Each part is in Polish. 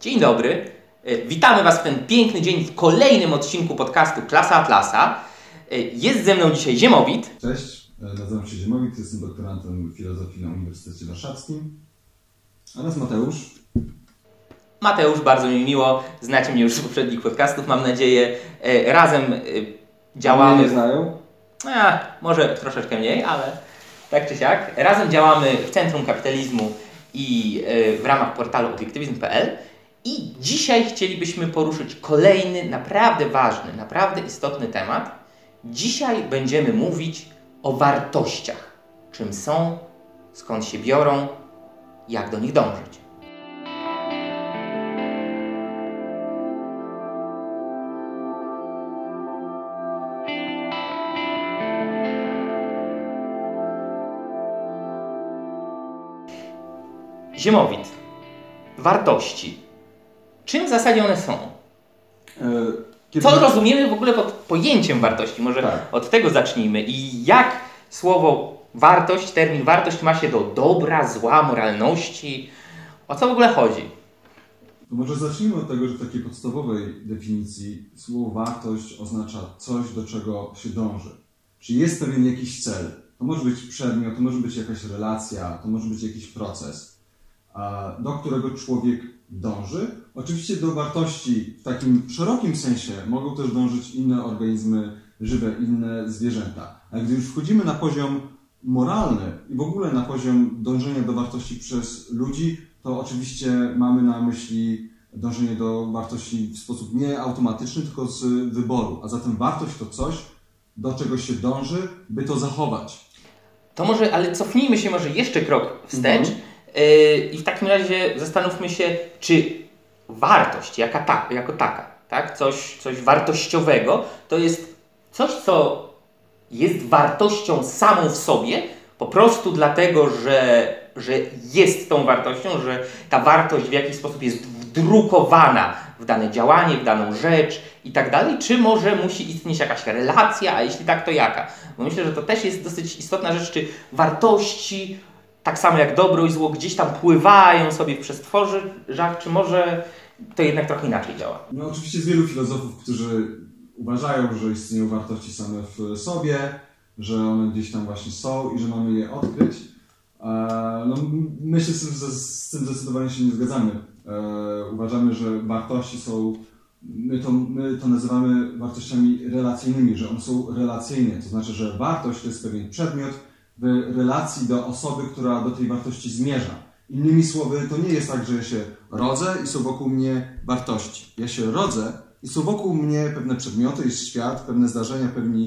Dzień dobry. E, Witamy Was w ten piękny dzień w kolejnym odcinku podcastu Klasa Atlasa. E, Jest ze mną dzisiaj Ziemowit. Cześć, e, nazywam się Ziemowit, jestem doktorantem filozofii na Uniwersytecie Warszawskim. Oraz Mateusz. Mateusz, bardzo mi miło. Znacie mnie już z poprzednich podcastów, mam nadzieję. Razem działamy. Mnie nie znają? A, może troszeczkę mniej, ale tak czy siak. Razem działamy w Centrum Kapitalizmu i w ramach portalu obiektywizm.pl i dzisiaj chcielibyśmy poruszyć kolejny, naprawdę ważny, naprawdę istotny temat. Dzisiaj będziemy mówić o wartościach. Czym są, skąd się biorą, jak do nich dążyć. Ziemowit. Wartości. Czym w zasadzie one są? E, kiedy- Co rozumiemy w ogóle pod pojęciem wartości? Może Tak. od tego zacznijmy. I jak słowo wartość, termin wartość ma się do dobra, zła, moralności? O co w ogóle chodzi? Może zacznijmy od tego, że w takiej podstawowej definicji słowo wartość oznacza coś, do czego się dąży. Czyli jest pewien jakiś cel. To może być przedmiot, to może być jakaś relacja, to może być jakiś proces, do którego człowiek dąży. Oczywiście do wartości w takim szerokim sensie mogą też dążyć inne organizmy żywe, inne zwierzęta. Ale gdy już wchodzimy na poziom moralny i w ogóle na poziom dążenia do wartości przez ludzi, to oczywiście mamy na myśli dążenie do wartości w sposób nie automatyczny, tylko z wyboru. A zatem wartość to coś, do czego się dąży, by to zachować. To może, ale cofnijmy się może jeszcze krok wstecz Mhm. yy, i w takim razie zastanówmy się, czy wartość jaka ta, jako taka, tak? coś, coś wartościowego, to jest coś, co jest wartością samą w sobie, po prostu dlatego, że, że jest tą wartością, że ta wartość w jakiś sposób jest wdrukowana w dane działanie, w daną rzecz i tak dalej, czy może musi istnieć jakaś relacja, a jeśli tak, to jaka? Bo myślę, że to też jest dosyć istotna rzecz, czy wartości, tak samo jak dobro i zło, gdzieś tam pływają sobie w przestworzach, czy może to jednak trochę inaczej działa? No oczywiście jest wielu filozofów, którzy uważają, że istnieją wartości same w sobie, że one gdzieś tam właśnie są i że mamy je odkryć. E, No, my się z tym, z tym zdecydowanie się nie zgadzamy. E, Uważamy, że wartości są, my to, my to nazywamy wartościami relacyjnymi, że one są relacyjne, to znaczy, że wartość to jest pewien przedmiot w relacji do osoby, która do tej wartości zmierza. Innymi słowy, to nie jest tak, że ja się rodzę i są wokół mnie wartości. Ja się rodzę i są wokół mnie pewne przedmioty, jest świat, pewne zdarzenia, pewni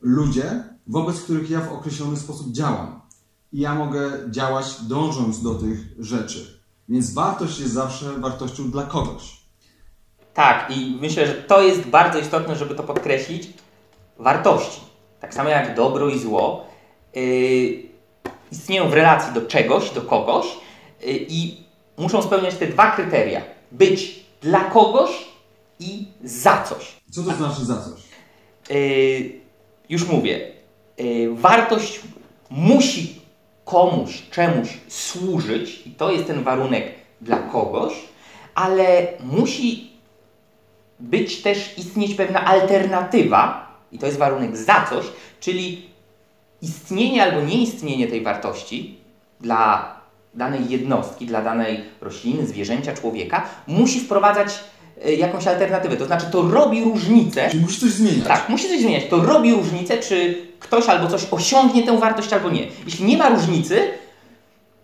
ludzie, wobec których ja w określony sposób działam. I ja mogę działać dążąc do tych rzeczy. Więc wartość jest zawsze wartością dla kogoś. Tak, i myślę, że to jest bardzo istotne, żeby to podkreślić. Wartości, tak samo jak dobro i zło, yy, istnieją w relacji do czegoś, do kogoś i muszą spełniać te dwa kryteria. Być dla kogoś i za coś. Co to znaczy za coś? Yy, już mówię, yy, wartość musi komuś, czemuś służyć i to jest ten warunek dla kogoś, ale musi być też istnieć pewna alternatywa i to jest warunek za coś, czyli istnienie albo nieistnienie tej wartości dla danej jednostki, dla danej rośliny, zwierzęcia, człowieka musi wprowadzać y, jakąś alternatywę. To znaczy to robi różnicę Czyli musi coś zmieniać. tak, musi coś zmieniać. To robi różnicę, czy ktoś albo coś osiągnie tę wartość, albo nie. Jeśli nie ma różnicy,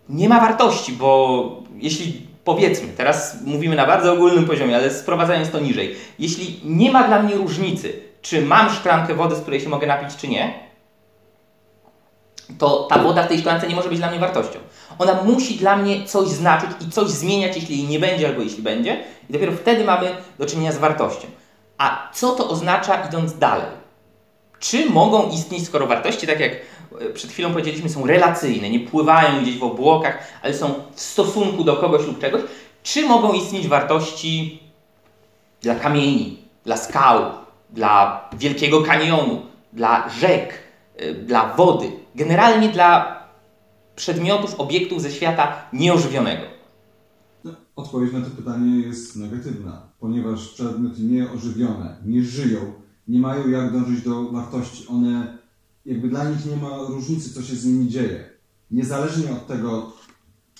nie ma wartości, bo jeśli powiedzmy, teraz mówimy na bardzo ogólnym poziomie, ale sprowadzając to niżej, jeśli nie ma dla mnie różnicy, czy mam szklankę wody, z której się mogę napić, czy nie, to ta woda w tej szklance nie może być dla mnie wartością. Ona musi dla mnie coś znaczyć i coś zmieniać, jeśli jej nie będzie albo jeśli będzie, i dopiero wtedy mamy do czynienia z wartością. A co to oznacza idąc dalej? Czy mogą istnieć, skoro wartości, tak jak e, przed chwilą powiedzieliśmy, są relacyjne, nie pływają gdzieś w obłokach, ale są w stosunku do kogoś lub czegoś, czy mogą istnieć wartości dla kamieni, dla skał, dla wielkiego kanionu, dla rzek, dla wody, generalnie dla przedmiotów, obiektów ze świata nieożywionego? Odpowiedź na to pytanie jest negatywna, ponieważ przedmioty nieożywione nie żyją, nie mają jak dążyć do wartości. One, jakby dla nich nie ma różnicy, co się z nimi dzieje. Niezależnie od tego,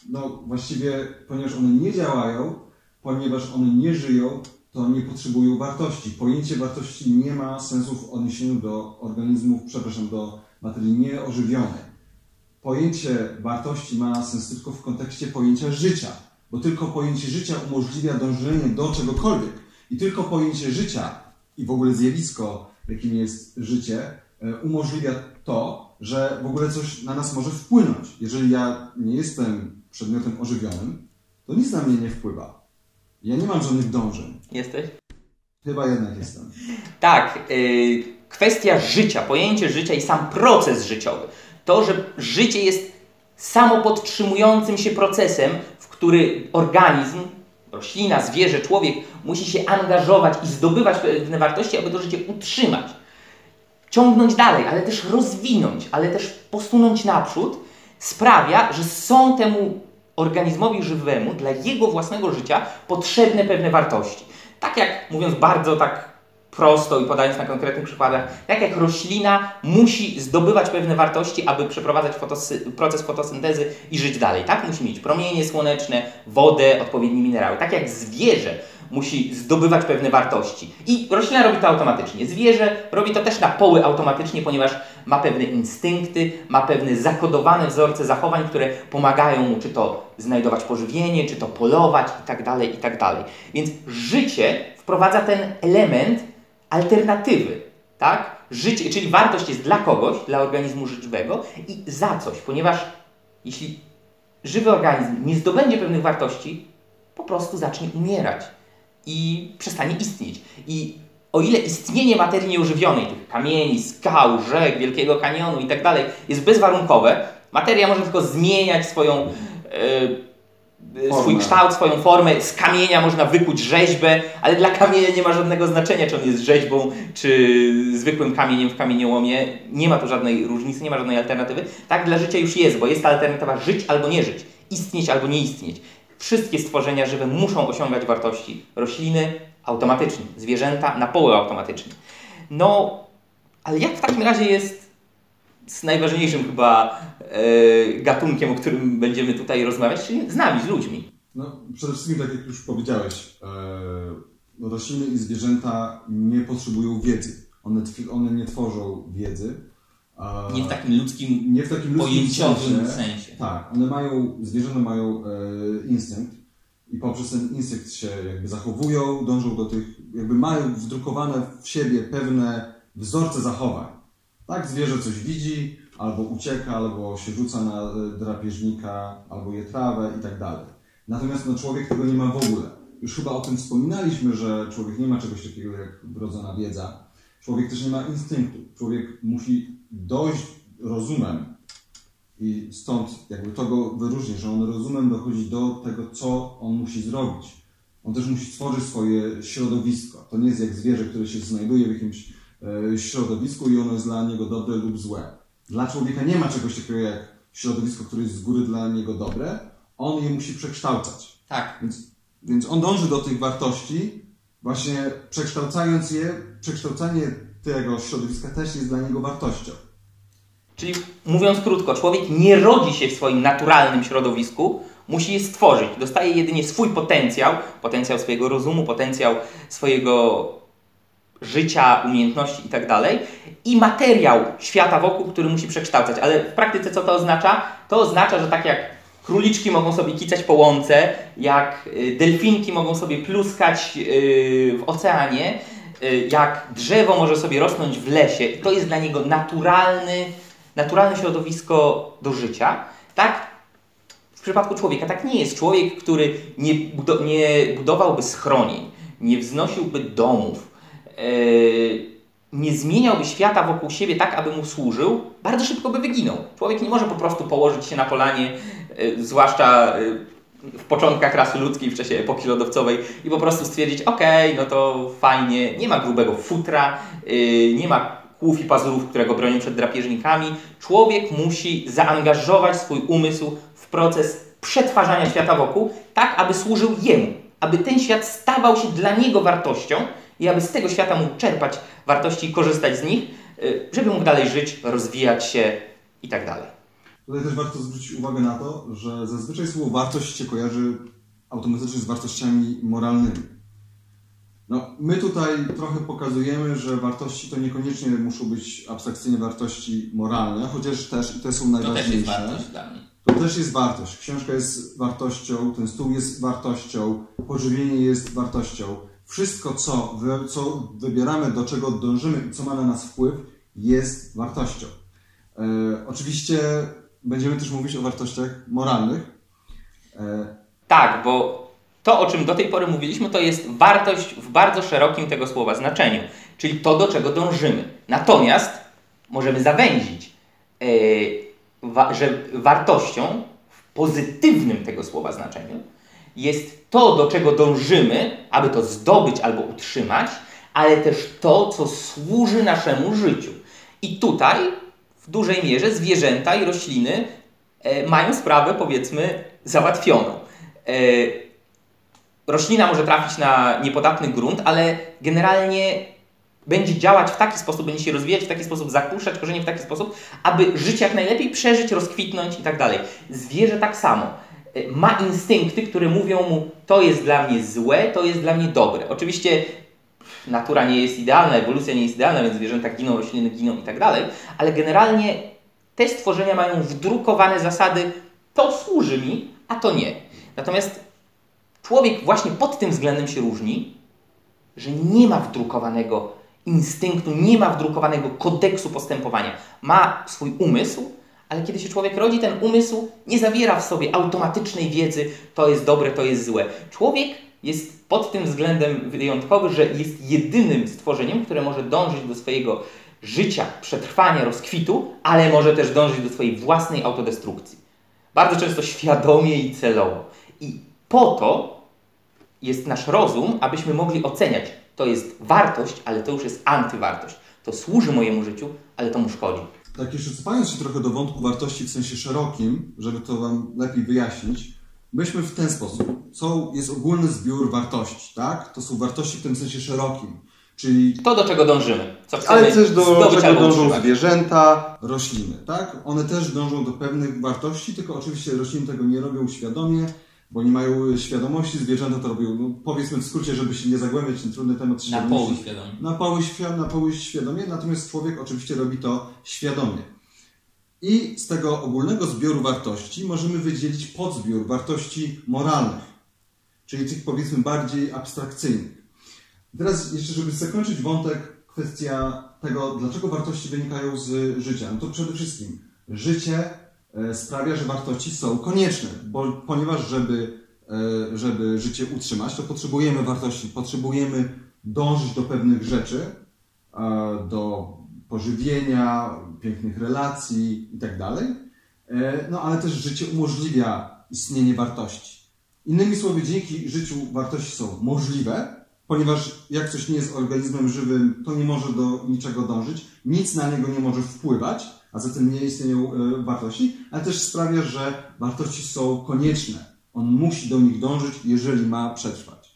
no właściwie, ponieważ one nie działają, ponieważ one nie żyją, to nie potrzebują wartości. Pojęcie wartości nie ma sensu w odniesieniu do organizmów, przepraszam, do materii nieożywionej. Pojęcie wartości ma sens tylko w kontekście pojęcia życia, bo tylko pojęcie życia umożliwia dążenie do czegokolwiek. I tylko pojęcie życia i w ogóle zjawisko, jakim jest życie, e, umożliwia to, że w ogóle coś na nas może wpłynąć. Jeżeli ja nie jestem przedmiotem ożywionym, to nic na mnie nie wpływa. Ja nie mam żadnych dążeń. Jesteś? Chyba jednak jestem. Tak, yy, kwestia życia, pojęcie życia i sam proces życiowy. To, że życie jest samopodtrzymującym się procesem, w który organizm, roślina, zwierzę, człowiek musi się angażować i zdobywać pewne wartości, aby to życie utrzymać. Ciągnąć dalej, ale też rozwinąć, ale też posunąć naprzód, sprawia, że są temu organizmowi żywemu dla jego własnego życia potrzebne pewne wartości. Tak jak mówiąc bardzo tak prosto i podając na konkretnych przykładach, tak jak roślina musi zdobywać pewne wartości, aby przeprowadzać fotosy proces fotosyntezy i żyć dalej. Tak musi mieć promienie słoneczne, wodę, odpowiednie minerały. Tak jak zwierzę musi zdobywać pewne wartości. I roślina robi to automatycznie. Zwierzę robi to też na poły automatycznie, ponieważ ma pewne instynkty, ma pewne zakodowane wzorce zachowań, które pomagają mu czy to znajdować pożywienie, czy to polować itd., tak itd. Tak Więc życie wprowadza ten element alternatywy, tak? Życie, czyli wartość jest dla kogoś, dla organizmu żywego i za coś, ponieważ jeśli żywy organizm nie zdobędzie pewnych wartości, po prostu zacznie umierać i przestanie istnieć. I o ile istnienie materii nieużywionej, tych kamieni, skał, rzek, Wielkiego Kanionu i tak dalej, jest bezwarunkowe, materia może tylko zmieniać swoją, e, swój kształt, swoją formę. Z kamienia można wykuć rzeźbę, ale dla kamienia nie ma żadnego znaczenia, czy on jest rzeźbą, czy zwykłym kamieniem w kamieniołomie. Nie ma tu żadnej różnicy, nie ma żadnej alternatywy. Tak dla życia już jest, bo jest ta alternatywa żyć albo nie żyć, istnieć albo nie istnieć. Wszystkie stworzenia żywe muszą osiągać wartości. Rośliny automatycznie, zwierzęta na poły automatycznie. No, ale jak w takim razie jest z najważniejszym chyba e, gatunkiem, o którym będziemy tutaj rozmawiać, czyli z nami, z ludźmi? No, przede wszystkim, tak jak już powiedziałeś, e, rośliny i zwierzęta nie potrzebują wiedzy. One, one nie tworzą wiedzy, nie w takim ludzkim, nie w takim ludzkim pojęciowym sensie. sensie. Tak, one mają, zwierzęta mają e, instynkt i poprzez ten instynkt się jakby zachowują, dążą do tych, jakby mają wdrukowane w siebie pewne wzorce zachowań. Tak, zwierzę coś widzi, albo ucieka, albo się rzuca na e, drapieżnika, albo je trawę i tak dalej. Natomiast no, człowiek tego nie ma w ogóle. Już chyba o tym wspominaliśmy, że człowiek nie ma czegoś takiego jak wrodzona wiedza. Człowiek też nie ma instynktu. Człowiek musi dojść rozumem i stąd jakby to go wyróżni, że on rozumem dochodzi do tego, co on musi zrobić. On też musi stworzyć swoje środowisko. To nie jest jak zwierzę, które się znajduje w jakimś e, środowisku i ono jest dla niego dobre lub złe. Dla człowieka nie ma czegoś takiego jak środowisko, które jest z góry dla niego dobre. On je musi przekształcać. Tak. Więc, więc on dąży do tych wartości, właśnie przekształcając je, przekształcanie tego środowiska też jest dla niego wartością. Czyli mówiąc krótko, człowiek nie rodzi się w swoim naturalnym środowisku, musi je stworzyć. Dostaje jedynie swój potencjał, potencjał swojego rozumu, potencjał swojego życia, umiejętności itd. Tak i materiał świata wokół, który musi przekształcać. Ale w praktyce co to oznacza? To oznacza, że tak jak króliczki mogą sobie kicać po łące, jak y, delfinki mogą sobie pluskać y, w oceanie, jak drzewo może sobie rosnąć w lesie, to jest dla niego naturalny naturalne środowisko do życia, tak w przypadku człowieka tak nie jest. Człowiek, który nie, budo nie budowałby schronień, nie wznosiłby domów, yy, nie zmieniałby świata wokół siebie tak, aby mu służył, bardzo szybko by wyginął. Człowiek nie może po prostu położyć się na polanie, yy, zwłaszcza yy, w początkach rasy ludzkiej, w czasie epoki lodowcowej i po prostu stwierdzić, ok, no to fajnie, nie ma grubego futra, nie ma kłów i pazurów, które go bronią przed drapieżnikami. Człowiek musi zaangażować swój umysł w proces przetwarzania świata wokół, tak aby służył jemu, aby ten świat stawał się dla niego wartością i aby z tego świata mógł czerpać wartości i korzystać z nich, y, żeby mógł dalej żyć, rozwijać się i tak dalej. Tutaj też warto zwrócić uwagę na to, że zazwyczaj słowo wartość się kojarzy automatycznie z wartościami moralnymi. No, my tutaj trochę pokazujemy, że wartości to niekoniecznie muszą być abstrakcyjnie wartości moralne, chociaż też i te są najważniejsze. To też jest wartość dla mnie. To też jest wartość. Książka jest wartością, ten stół jest wartością, pożywienie jest wartością. Wszystko, co, wy, co wybieramy, do czego dążymy i co ma na nas wpływ, jest wartością. E, oczywiście będziemy też mówić o wartościach moralnych. E, tak, bo to, o czym do tej pory mówiliśmy, to jest wartość w bardzo szerokim tego słowa znaczeniu, czyli to, do czego dążymy. Natomiast możemy zawęzić, wa że wartością w pozytywnym tego słowa znaczeniu jest to, do czego dążymy, aby to zdobyć albo utrzymać, ale też to, co służy naszemu życiu. I tutaj w dużej mierze zwierzęta i rośliny e, mają sprawę, powiedzmy, załatwioną. E, roślina może trafić na niepodatny grunt, ale generalnie będzie działać w taki sposób, będzie się rozwijać w taki sposób, zakuszać korzenie w taki sposób, aby żyć jak najlepiej, przeżyć, rozkwitnąć i tak dalej. Zwierzę tak samo. E, ma instynkty, które mówią mu, to jest dla mnie złe, to jest dla mnie dobre. Oczywiście natura nie jest idealna, ewolucja nie jest idealna, więc zwierzęta giną, rośliny giną i tak dalej, ale generalnie te stworzenia mają wdrukowane zasady, to służy mi, a to nie. Natomiast człowiek właśnie pod tym względem się różni, że nie ma wdrukowanego instynktu, nie ma wdrukowanego kodeksu postępowania. Ma swój umysł, ale kiedy się człowiek rodzi, ten umysł nie zawiera w sobie automatycznej wiedzy, to jest dobre, to jest złe. Człowiek jest pod tym względem wyjątkowy, że jest jedynym stworzeniem, które może dążyć do swojego życia, przetrwania, rozkwitu, ale może też dążyć do swojej własnej autodestrukcji. Bardzo często świadomie i celowo. I po to jest nasz rozum, abyśmy mogli oceniać, to jest wartość, ale to już jest antywartość. To służy mojemu życiu, ale to mu szkodzi. Tak, jeszcze cofając się trochę do wątku wartości w sensie szerokim, żeby to Wam lepiej wyjaśnić, myślmy w ten sposób. Co jest ogólny zbiór wartości, tak? To są wartości w tym sensie szerokim. Czyli to, do czego dążymy. Co ale też do czego dążą utrzymać. zwierzęta, rośliny, tak? One też dążą do pewnych wartości, tylko oczywiście rośliny tego nie robią świadomie, bo nie mają świadomości, zwierzęta to robią, no, powiedzmy w skrócie, żeby się nie zagłębiać w ten trudny temat Na poły świadomie. Na poły, na poły świadomie, natomiast człowiek oczywiście robi to świadomie. I z tego ogólnego zbioru wartości możemy wydzielić podzbiór wartości moralnych, czyli tych powiedzmy bardziej abstrakcyjnych. Teraz jeszcze, żeby zakończyć wątek, kwestia tego, dlaczego wartości wynikają z życia. No to przede wszystkim życie e, sprawia, że wartości są konieczne, bo, ponieważ żeby, e, żeby życie utrzymać, to potrzebujemy wartości, potrzebujemy dążyć do pewnych rzeczy, do pożywienia, pięknych relacji itd. Tak no ale też życie umożliwia istnienie wartości. Innymi słowy, dzięki życiu wartości są możliwe, ponieważ jak coś nie jest organizmem żywym, to nie może do niczego dążyć, nic na niego nie może wpływać, a zatem nie istnieją e, wartości, ale też sprawia, że wartości są konieczne. On musi do nich dążyć, jeżeli ma przetrwać.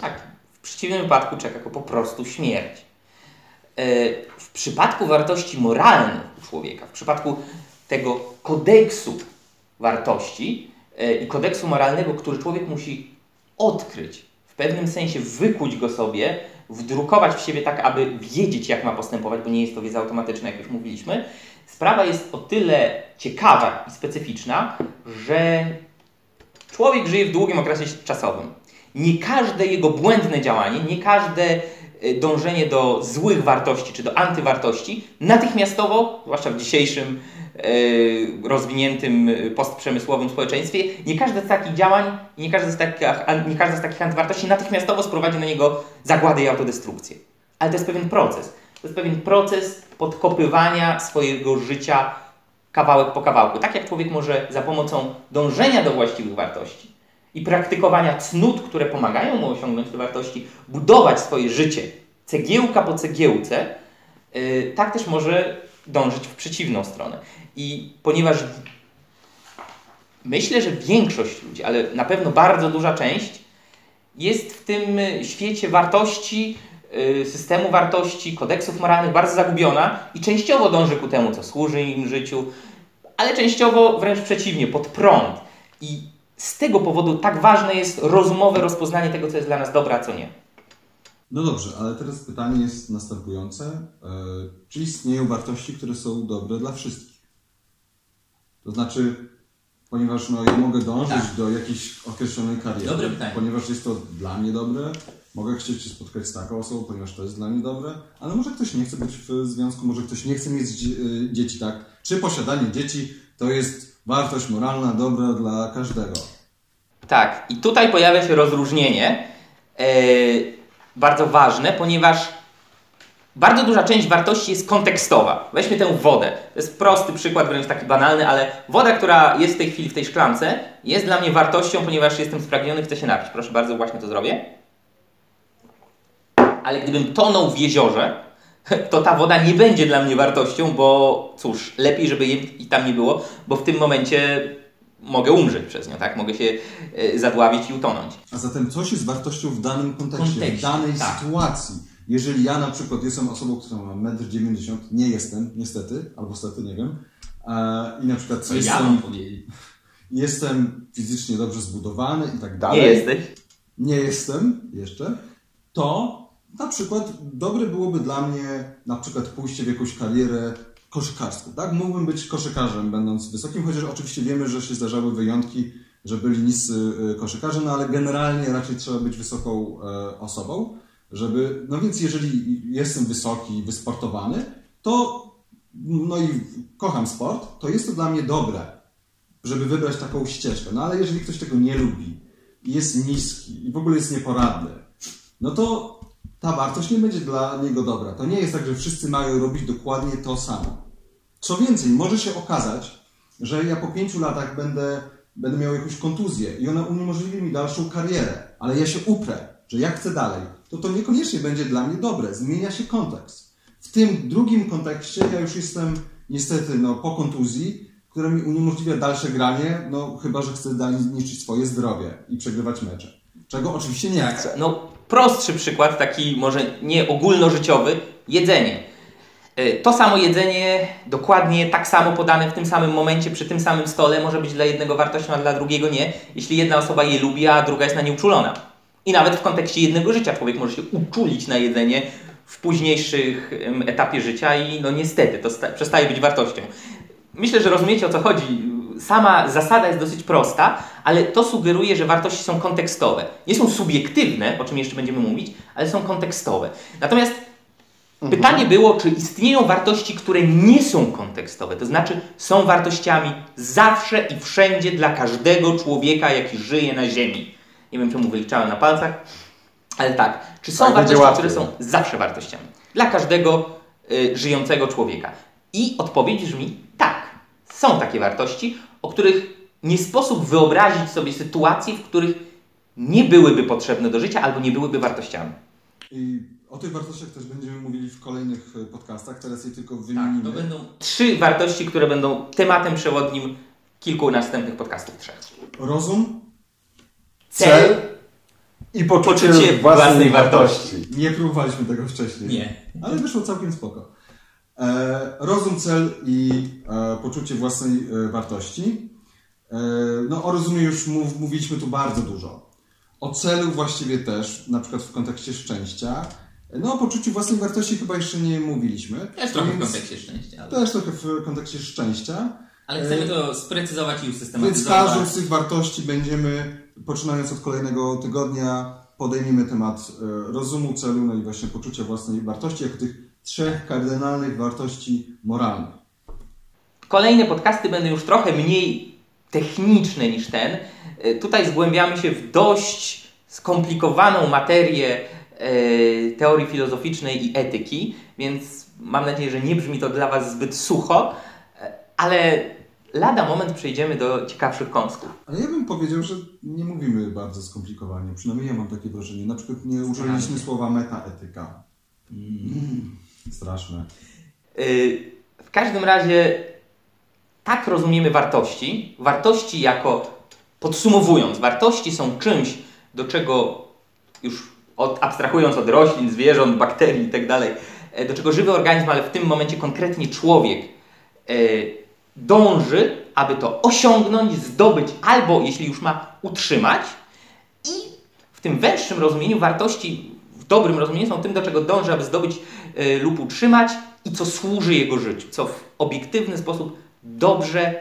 Tak. W przeciwnym wypadku czeka go po prostu śmierć. E, w przypadku wartości moralnych u człowieka, w przypadku tego kodeksu wartości e, i kodeksu moralnego, który człowiek musi odkryć, w pewnym sensie wykuć go sobie, wdrukować w siebie tak, aby wiedzieć, jak ma postępować, bo nie jest to wiedza automatyczna, jak już mówiliśmy. Sprawa jest o tyle ciekawa i specyficzna, że człowiek żyje w długim okresie czasowym. Nie każde jego błędne działanie, nie każde dążenie do złych wartości czy do antywartości natychmiastowo, zwłaszcza w dzisiejszym E, rozwiniętym postprzemysłowym społeczeństwie, nie każde z takich działań, nie każde z takich, nie każde z takich antywartości natychmiastowo sprowadzi na niego zagładę i autodestrukcję. Ale to jest pewien proces. To jest pewien proces podkopywania swojego życia kawałek po kawałku. Tak jak człowiek może za pomocą dążenia do właściwych wartości i praktykowania cnót, które pomagają mu osiągnąć te wartości, budować swoje życie cegiełka po cegiełce, yy, tak też może dążyć w przeciwną stronę. I ponieważ myślę, że większość ludzi, ale na pewno bardzo duża część jest w tym świecie wartości, y, systemu wartości, kodeksów moralnych bardzo zagubiona i częściowo dąży ku temu, co służy im życiu, ale częściowo wręcz przeciwnie, pod prąd. I z tego powodu tak ważne jest rozumowe rozpoznanie tego, co jest dla nas dobre, a co nie. No dobrze, ale teraz pytanie jest następujące. E, czy istnieją wartości, które są dobre dla wszystkich? To znaczy, ponieważ no, ja mogę dążyć tak. do jakiejś określonej kariery, dobre pytanie. ponieważ jest to dla mnie dobre, mogę chcieć się spotkać z taką osobą, ponieważ to jest dla mnie dobre, ale może ktoś nie chce być w związku, może ktoś nie chce mieć e, dzieci, tak? Czy posiadanie dzieci to jest wartość moralna, dobra dla każdego? Tak, i tutaj pojawia się rozróżnienie. Yy bardzo ważne, ponieważ bardzo duża część wartości jest kontekstowa. Weźmy tę wodę. To jest prosty przykład, wręcz taki banalny, ale woda, która jest w tej chwili w tej szklance, jest dla mnie wartością, ponieważ jestem spragniony, chcę się napić. Proszę bardzo, właśnie to zrobię. Ale gdybym tonął w jeziorze, to ta woda nie będzie dla mnie wartością, bo cóż, lepiej, żeby jej tam nie było, bo w tym momencie mogę umrzeć przez nią, tak? Mogę się e, zadławić i utonąć. A zatem coś jest wartością w danym kontekście, kontekście w danej tak. sytuacji. Jeżeli ja na przykład jestem osobą, która ma 1,90 m, nie jestem, niestety, albo stety, nie wiem, i na przykład Co jestem, ja jestem fizycznie dobrze zbudowany i tak dalej. Nie jesteś? Nie jestem jeszcze, to na przykład dobre byłoby dla mnie na przykład pójście w jakąś karierę koszykarską, tak? Mógłbym być koszykarzem, będąc wysokim, chociaż oczywiście wiemy, że się zdarzały wyjątki, że byli niscy y, koszykarze, no ale generalnie raczej trzeba być wysoką e, osobą, żeby, no więc jeżeli jestem wysoki, wysportowany, to, no i kocham sport, to jest to dla mnie dobre, żeby wybrać taką ścieżkę. No ale jeżeli ktoś tego nie lubi, jest niski i w ogóle jest nieporadny, no to ta wartość nie będzie dla niego dobra. To nie jest tak, że wszyscy mają robić dokładnie to samo. Co więcej, może się okazać, że ja po pięciu latach będę, będę miał jakąś kontuzję i ona uniemożliwi mi dalszą karierę, ale ja się uprę, że jak chcę dalej, to to niekoniecznie będzie dla mnie dobre. Zmienia się kontekst. W tym drugim kontekście ja już jestem niestety no, po kontuzji, która mi uniemożliwia dalsze granie, no chyba, że chcę dalej zniszczyć swoje zdrowie i przegrywać mecze. Czego oczywiście nie chcę. No, prostszy przykład, taki może nie ogólnożyciowy, jedzenie. E, to samo jedzenie, dokładnie tak samo podane w tym samym momencie, przy tym samym stole, może być dla jednego wartością, a dla drugiego nie, jeśli jedna osoba je lubi, a druga jest na nie uczulona. I nawet w kontekście jednego życia człowiek może się uczulić na jedzenie w późniejszych etapie życia i no niestety to przestaje być wartością. Myślę, że rozumiecie o co chodzi. Sama zasada jest dosyć prosta, ale to sugeruje, że wartości są kontekstowe. Nie są subiektywne, o czym jeszcze będziemy mówić, ale są kontekstowe. Natomiast Mhm. Pytanie było, czy istnieją wartości, które nie są kontekstowe, to znaczy są wartościami zawsze i wszędzie dla każdego człowieka, jaki żyje na Ziemi. Nie wiem, czemu wyliczałem na palcach, ale tak. Czy są tak, wartości, które są zawsze wartościami? Dla każdego y, żyjącego człowieka. I odpowiedź brzmi tak. Są takie wartości, o których nie sposób wyobrazić sobie sytuacji, w których nie byłyby potrzebne do życia albo nie byłyby wartościami. I o tych wartościach też będziemy mówili w kolejnych e, podcastach, teraz je tylko wymienimy. Tak, to będą trzy wartości, które będą tematem przewodnim kilku następnych podcastów trzech. Rozum, cel, cel i poczucie, poczucie własnej wartości. Nie próbowaliśmy tego wcześniej. Nie. Ale wyszło całkiem spoko. E, rozum, cel i e, poczucie własnej e, wartości. No o rozumie już mów, mówiliśmy tu bardzo dużo. O celu właściwie też, na przykład w kontekście szczęścia. No o poczuciu własnej wartości chyba jeszcze nie mówiliśmy. Też trochę w kontekście szczęścia. Ale... Też trochę w kontekście szczęścia. Ale chcemy to sprecyzować i usystematyzować. Więc każdą z tych wartości będziemy, poczynając od kolejnego tygodnia, podejmiemy temat rozumu, celu, no i właśnie poczucia własnej wartości, jako tych trzech kardynalnych wartości moralnych. Kolejne podcasty będą już trochę mniej techniczne niż ten. E, tutaj zgłębiamy się w dość skomplikowaną materię E, teorii filozoficznej i etyki, więc mam nadzieję, że nie brzmi to dla Was zbyt sucho, e, ale lada moment przejdziemy do ciekawszych kąsków. Ale ja bym powiedział, że nie mówimy bardzo skomplikowanie, przynajmniej ja mam takie wrażenie. Na przykład nie użyliśmy słowa metaetyka. Mm. Straszne. E, w każdym razie tak rozumiemy wartości, wartości jako, podsumowując, wartości są czymś, do czego już od, abstrahując od roślin, zwierząt, bakterii itd., tak do czego żywy organizm, ale w tym momencie konkretnie człowiek e, dąży, aby to osiągnąć, zdobyć, albo jeśli już ma, utrzymać. I w tym węższym rozumieniu wartości, w dobrym rozumieniu są tym, do czego dąży, aby zdobyć e, lub utrzymać i co służy jego życiu, co w obiektywny sposób dobrze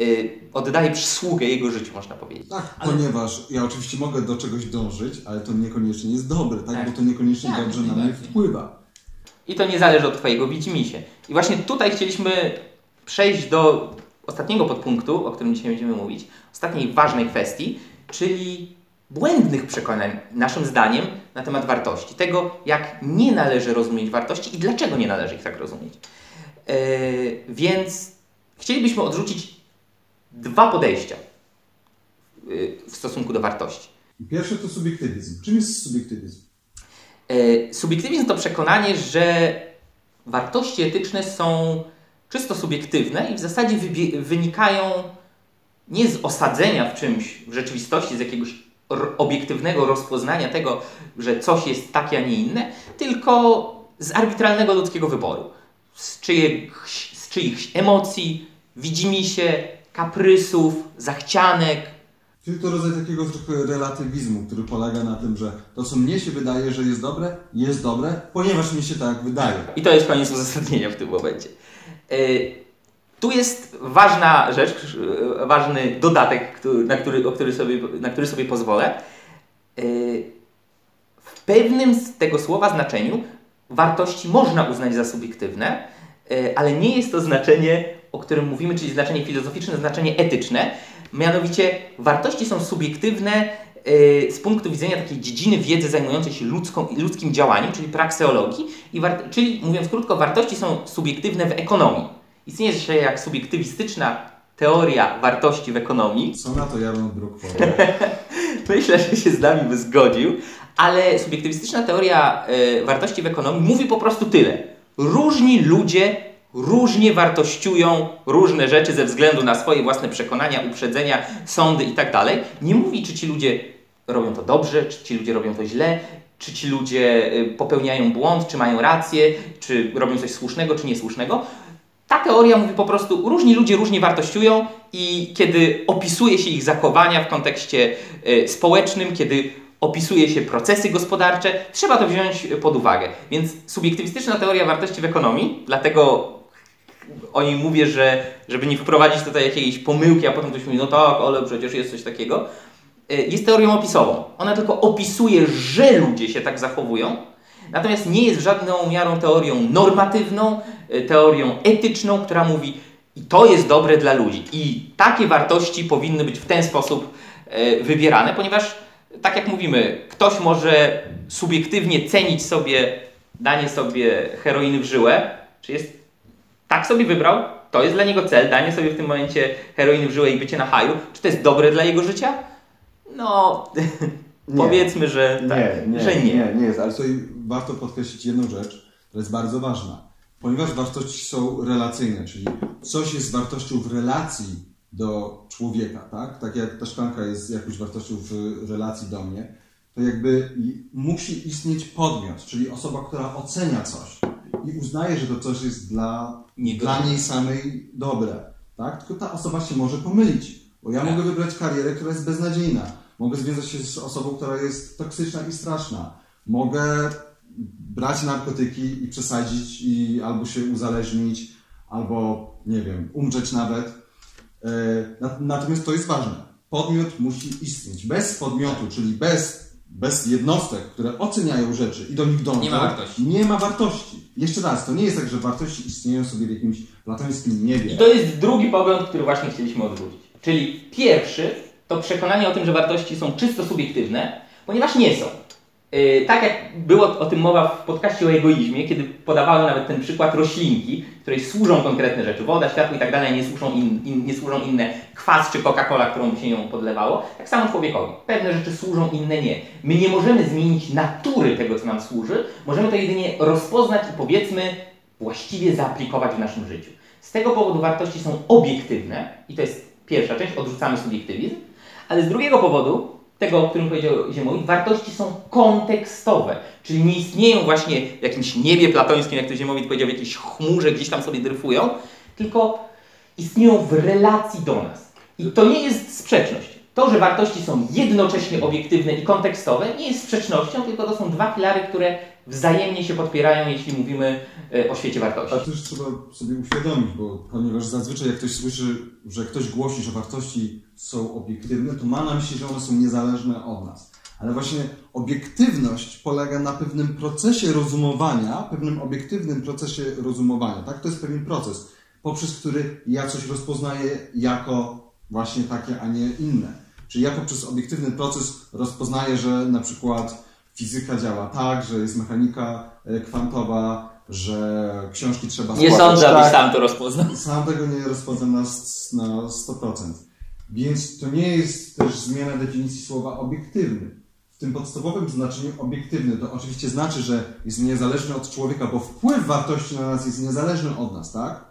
y, oddaje przysługę jego życiu, można powiedzieć. Tak, ale... ponieważ ja oczywiście mogę do czegoś dążyć, ale to niekoniecznie jest dobre, tak? tak. Bo to niekoniecznie tak, dobrze na mnie wpływa. I to nie zależy od Twojego widzimisię. I właśnie tutaj chcieliśmy przejść do ostatniego podpunktu, o którym dzisiaj będziemy mówić, ostatniej ważnej kwestii, czyli błędnych przekonań, naszym zdaniem, na temat wartości. Tego, jak nie należy rozumieć wartości i dlaczego nie należy ich tak rozumieć. Yy, więc chcielibyśmy odrzucić dwa podejścia yy, w stosunku do wartości. Pierwsze to subiektywizm. Czym jest subiektywizm? Yy, subiektywizm to przekonanie, że wartości etyczne są czysto subiektywne i w zasadzie wynikają nie z osadzenia w czymś, w rzeczywistości, z jakiegoś obiektywnego rozpoznania tego, że coś jest takie, a nie inne, tylko z arbitralnego ludzkiego wyboru. Z czyichś, z czyichś emocji, widzimisię, kaprysów, zachcianek. Czyli to rodzaj takiego trochę relatywizmu, który polega na tym, że to, co mnie się wydaje, że jest dobre, jest dobre, ponieważ mi się tak wydaje. I to jest koniec uzasadnienia w tym momencie. Yy, tu jest ważna rzecz, ważny dodatek, na który, o który sobie, na który sobie pozwolę. Yy, w pewnym z tego słowa znaczeniu wartości można uznać za subiektywne, yy, ale nie jest to znaczenie, o którym mówimy, czyli znaczenie filozoficzne, znaczenie etyczne. Mianowicie wartości są subiektywne z punktu widzenia takiej dziedziny wiedzy zajmującej się ludzką, ludzkim działaniem, czyli prakseologii, czyli mówiąc krótko, wartości są subiektywne w ekonomii. Istnieje się jak subiektywistyczna teoria wartości w ekonomii. Co na to ja bym druk Myślę, że się z nami by zgodził, ale subiektywistyczna teoria y, wartości w ekonomii mówi po prostu tyle. Różni ludzie różnie wartościują różne rzeczy ze względu na swoje własne przekonania, uprzedzenia, sądy itd. Tak Nie mówi, czy ci ludzie robią to dobrze, czy ci ludzie robią to źle, czy ci ludzie e, popełniają błąd, czy mają rację, czy robią coś słusznego, czy niesłusznego. Ta teoria mówi po prostu, różni ludzie różnie wartościują i kiedy opisuje się ich zachowania w kontekście y, społecznym, kiedy opisuje się procesy gospodarcze, trzeba to wziąć pod uwagę. Więc subiektywistyczna teoria wartości w ekonomii, dlatego o niej mówię, że żeby nie wprowadzić tutaj jakiejś pomyłki, a potem ktoś mówi, no tak, ale przecież jest coś takiego, y, jest teorią opisową. Ona tylko opisuje, że ludzie się tak zachowują, natomiast nie jest żadną miarą teorią normatywną, e, teorią etyczną, która mówi i to jest dobre dla ludzi. I takie wartości powinny być w ten sposób e, wybierane, ponieważ tak jak mówimy, ktoś może subiektywnie cenić sobie danie sobie heroiny w żyłę, czy jest tak sobie wybrał, to jest dla niego cel, danie sobie w tym momencie heroiny w żyłę i bycie na haju, czy to jest dobre dla jego życia? No, Powiedzmy, że, tak, nie, nie, że nie. Nie, nie jest, ale tutaj warto podkreślić jedną rzecz, która jest bardzo ważna. Ponieważ wartości są relacyjne, czyli coś jest wartością w relacji do człowieka, tak? Tak jak ta szklanka jest jakąś wartością w relacji do mnie, to jakby musi istnieć podmiot, czyli osoba, która ocenia coś i uznaje, że to coś jest dla, dla niej samej dobre, tak? Tylko ta osoba się może pomylić, bo ja tak. mogę wybrać karierę, która jest beznadziejna Mogę związać się z osobą, która jest toksyczna i straszna. Mogę brać narkotyki i przesadzić i albo się uzależnić, albo nie wiem, umrzeć nawet. E, natomiast to jest ważne. Podmiot musi istnieć. Bez podmiotu, czyli bez, bez jednostek, które oceniają rzeczy i do nich dążą, nie ma wartości. Nie ma wartości. Jeszcze raz, to nie jest tak, że wartości istnieją sobie w jakimś platońskim niebie. I to jest drugi pogląd, który właśnie chcieliśmy odrzucić. Czyli pierwszy to przekonanie o tym, że wartości są czysto subiektywne, ponieważ nie są. Yy, tak jak było o tym mowa w podcaście o egoizmie, kiedy podawałem nawet ten przykład roślinki, której służą konkretne rzeczy, woda, światło i tak dalej, nie służą, inne, kwas czy Coca-Cola, którą się ją podlewało, tak samo człowiekowi. Pewne rzeczy służą, inne nie. My nie możemy zmienić natury tego, co nam służy, możemy to jedynie rozpoznać i powiedzmy właściwie zaaplikować w naszym życiu. Z tego powodu wartości są obiektywne i to jest pierwsza część, odrzucamy subiektywizm, ale z drugiego powodu, tego, o którym powiedział Ziemowit, wartości są kontekstowe, czyli nie istnieją właśnie w jakimś niebie platońskim, jak to Ziemowit powiedział, w jakiejś chmurze, gdzieś tam sobie dryfują, tylko istnieją w relacji do nas. I to nie jest sprzeczność. To, że wartości są jednocześnie obiektywne i kontekstowe, nie jest sprzecznością, tylko to są dwa filary, które wzajemnie się podpierają, jeśli mówimy e, o świecie wartości. Ale też trzeba sobie uświadomić, bo ponieważ zazwyczaj jak ktoś słyszy, że ktoś głosi, że wartości są obiektywne, to ma na myśli, że one są niezależne od nas. Ale właśnie obiektywność polega na pewnym procesie rozumowania, pewnym obiektywnym procesie rozumowania. Tak? To jest pewien proces, poprzez który ja coś rozpoznaję jako właśnie takie, a nie inne. Czyli ja poprzez obiektywny proces rozpoznaję, że na przykład fizyka działa tak, że jest mechanika e, kwantowa, że książki trzeba Nie sądzę, tak. sam to rozpoznał. Sam tego nie rozpoznam na, na 100%. Więc to nie jest też zmiana definicji słowa obiektywny. W tym podstawowym znaczeniu obiektywny to oczywiście znaczy, że jest niezależny od człowieka, bo wpływ wartości na nas jest niezależny od nas, tak?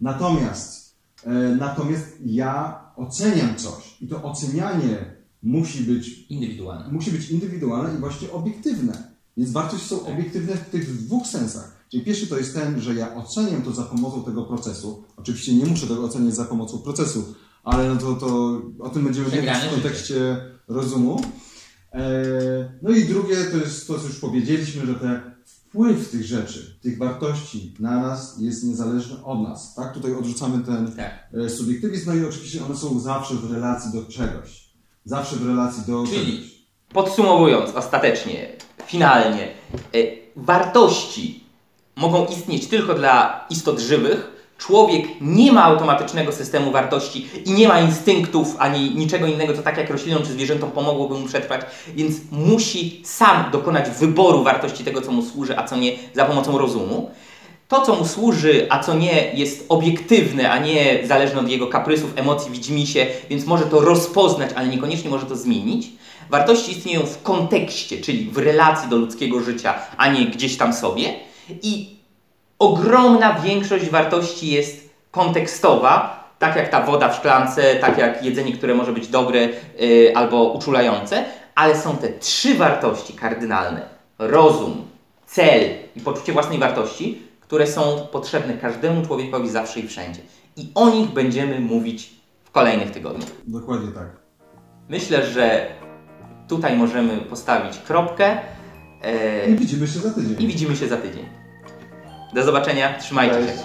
Natomiast, e, natomiast ja oceniam coś i to ocenianie musi być Indywidualne. musi być indywidualne i właśnie obiektywne. Więc wartości są obiektywne w tych dwóch sensach. Czyli pierwszy to jest ten, że ja oceniam to za pomocą tego procesu. Oczywiście nie muszę tego oceniać za pomocą procesu, ale no to, to o tym będziemy mówić w kontekście rozumu. E, No i drugie to jest to, co już powiedzieliśmy, że ten wpływ tych rzeczy, tych wartości na nas jest niezależny od nas. Tak? Tutaj odrzucamy ten Tak. e, subiektywizm, no i oczywiście one są zawsze w relacji do czegoś. Zawsze w relacji do Czyli- czegoś. Podsumowując ostatecznie, finalnie, y, wartości mogą istnieć tylko dla istot żywych. Człowiek nie ma automatycznego systemu wartości i nie ma instynktów ani niczego innego, co tak jak roślinom czy zwierzętom pomogłoby mu przetrwać, więc musi sam dokonać wyboru wartości tego, co mu służy, a co nie za pomocą rozumu. To, co mu służy, a co nie, jest obiektywne, a nie zależne od jego kaprysów, emocji, widzimisię, więc może to rozpoznać, ale niekoniecznie może to zmienić. Wartości istnieją w kontekście, czyli w relacji do ludzkiego życia, a nie gdzieś tam sobie. I ogromna większość wartości jest kontekstowa, tak jak ta woda w szklance, tak jak jedzenie, które może być dobre yy, albo uczulające, ale są te trzy wartości kardynalne: rozum, cel i poczucie własnej wartości, które są potrzebne każdemu człowiekowi zawsze i wszędzie. I o nich będziemy mówić w kolejnych tygodniach. Dokładnie tak. Myślę, że tutaj możemy postawić kropkę yy, I widzimy się za tydzień. i widzimy się za tydzień. Do zobaczenia, trzymajcie się. Cześć.